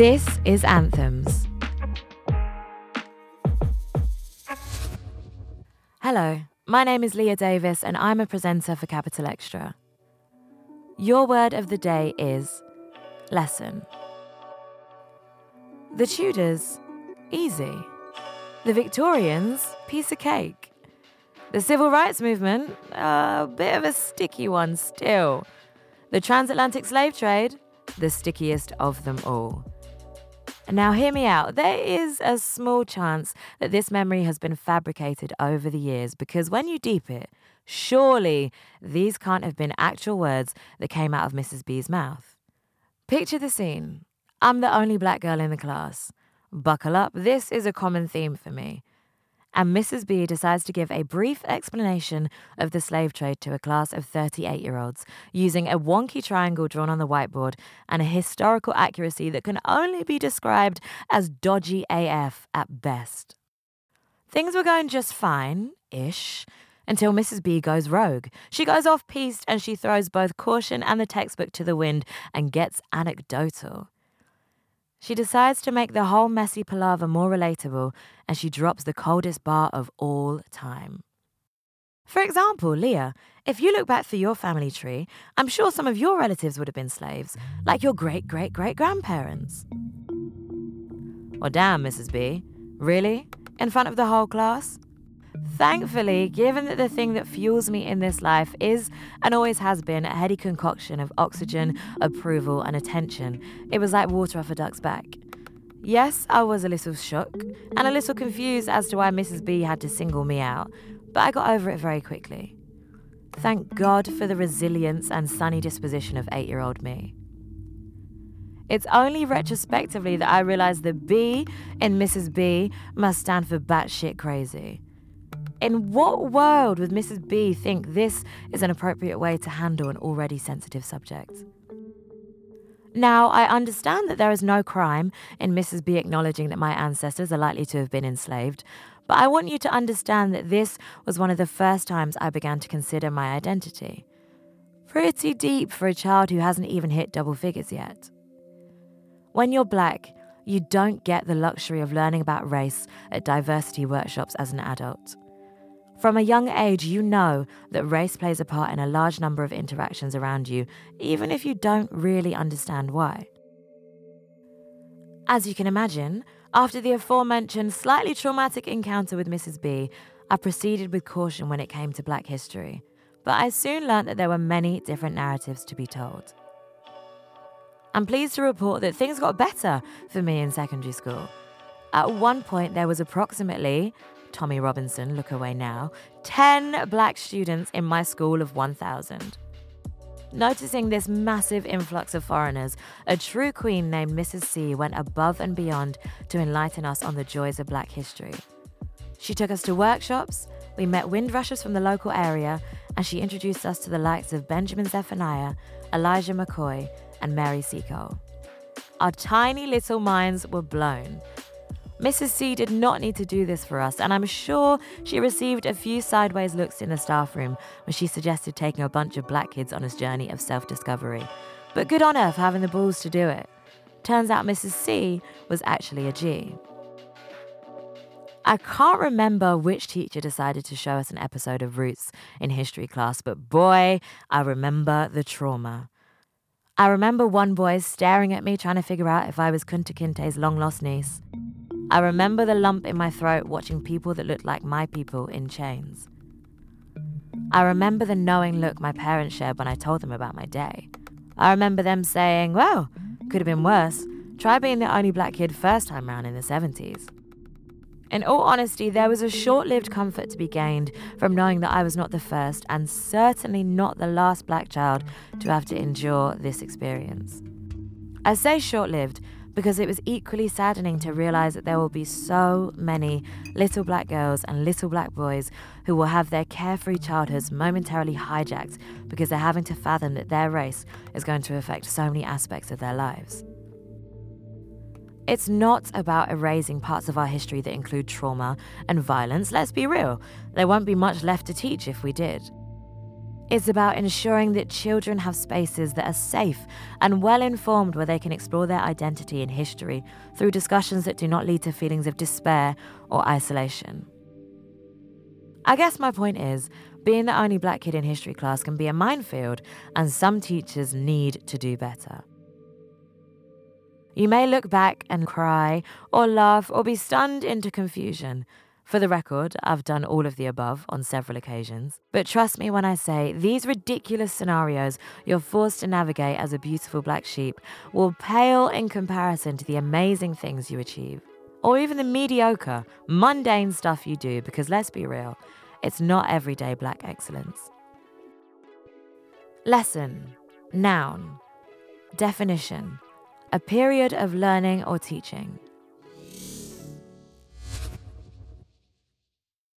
This is Anthems. Hello, my name is Leah Davis, and I'm a presenter for Capital Xtra. Your word of the day is lesson. The Tudors, easy. The Victorians, piece of cake. The civil rights movement, a bit of a sticky one still. The transatlantic slave trade, the stickiest of them all. Now, hear me out. There is a small chance that this memory has been fabricated over the years because when you deep it, surely these can't have been actual words that came out of Mrs. B's mouth. Picture the scene. I'm the only black girl in the class. Buckle up, this is a common theme for me and Mrs. B decides to give a brief explanation of the slave trade to a class of 38 year olds, using a wonky triangle drawn on the whiteboard and a historical accuracy that can only be described as dodgy AF at best. Things were going just fine ish until Mrs. B goes rogue. She goes off piste and she throws both caution and the textbook to the wind and gets anecdotal. She decides to make the whole messy palaver more relatable and she drops the coldest bar of all time. For example, Leah, if you look back through your family tree, I'm sure some of your relatives would have been slaves, like your great great great grandparents. Well, damn, Mrs. B. Really? In front of the whole class? Thankfully, given that the thing that fuels me in this life is and always has been a heady concoction of oxygen, approval, and attention, it was like water off a duck's back. Yes, I was a little shook and a little confused as to why Mrs. B had to single me out, but I got over it very quickly. Thank God for the resilience and sunny disposition of eight year old me. It's only retrospectively that I realized the B in Mrs. B must stand for batshit crazy. In what world would Mrs. B think this is an appropriate way to handle an already sensitive subject? Now, I understand that there is no crime in Mrs. B acknowledging that my ancestors are likely to have been enslaved, but I want you to understand that this was one of the first times I began to consider my identity. Pretty deep for a child who hasn't even hit double figures yet. When you're black, you don't get the luxury of learning about race at diversity workshops as an adult. From a young age, you know that race plays a part in a large number of interactions around you, even if you don't really understand why. As you can imagine, after the aforementioned slightly traumatic encounter with Mrs. B, I proceeded with caution when it came to black history, but I soon learnt that there were many different narratives to be told. I'm pleased to report that things got better for me in secondary school. At one point, there was approximately Tommy Robinson, look away now, 10 black students in my school of 1,000. Noticing this massive influx of foreigners, a true queen named Mrs. C went above and beyond to enlighten us on the joys of black history. She took us to workshops, we met windrushers from the local area, and she introduced us to the likes of Benjamin Zephaniah, Elijah McCoy, and Mary Seacole. Our tiny little minds were blown Mrs. C did not need to do this for us, and I'm sure she received a few sideways looks in the staff room when she suggested taking a bunch of black kids on a journey of self discovery. But good on her for having the balls to do it. Turns out Mrs. C was actually a G. I can't remember which teacher decided to show us an episode of Roots in history class, but boy, I remember the trauma. I remember one boy staring at me trying to figure out if I was Kunta Kinte's long lost niece. I remember the lump in my throat watching people that looked like my people in chains. I remember the knowing look my parents shared when I told them about my day. I remember them saying, well, could have been worse. Try being the only black kid first time round in the 70s. In all honesty, there was a short lived comfort to be gained from knowing that I was not the first and certainly not the last black child to have to endure this experience. I say short lived because it was equally saddening to realize that there will be so many little black girls and little black boys who will have their carefree childhoods momentarily hijacked because they're having to fathom that their race is going to affect so many aspects of their lives. It's not about erasing parts of our history that include trauma and violence, let's be real. There won't be much left to teach if we did. It's about ensuring that children have spaces that are safe and well informed where they can explore their identity and history through discussions that do not lead to feelings of despair or isolation. I guess my point is being the only black kid in history class can be a minefield, and some teachers need to do better. You may look back and cry, or laugh, or be stunned into confusion. For the record, I've done all of the above on several occasions. But trust me when I say these ridiculous scenarios you're forced to navigate as a beautiful black sheep will pale in comparison to the amazing things you achieve. Or even the mediocre, mundane stuff you do, because let's be real, it's not everyday black excellence. Lesson, noun, definition, a period of learning or teaching.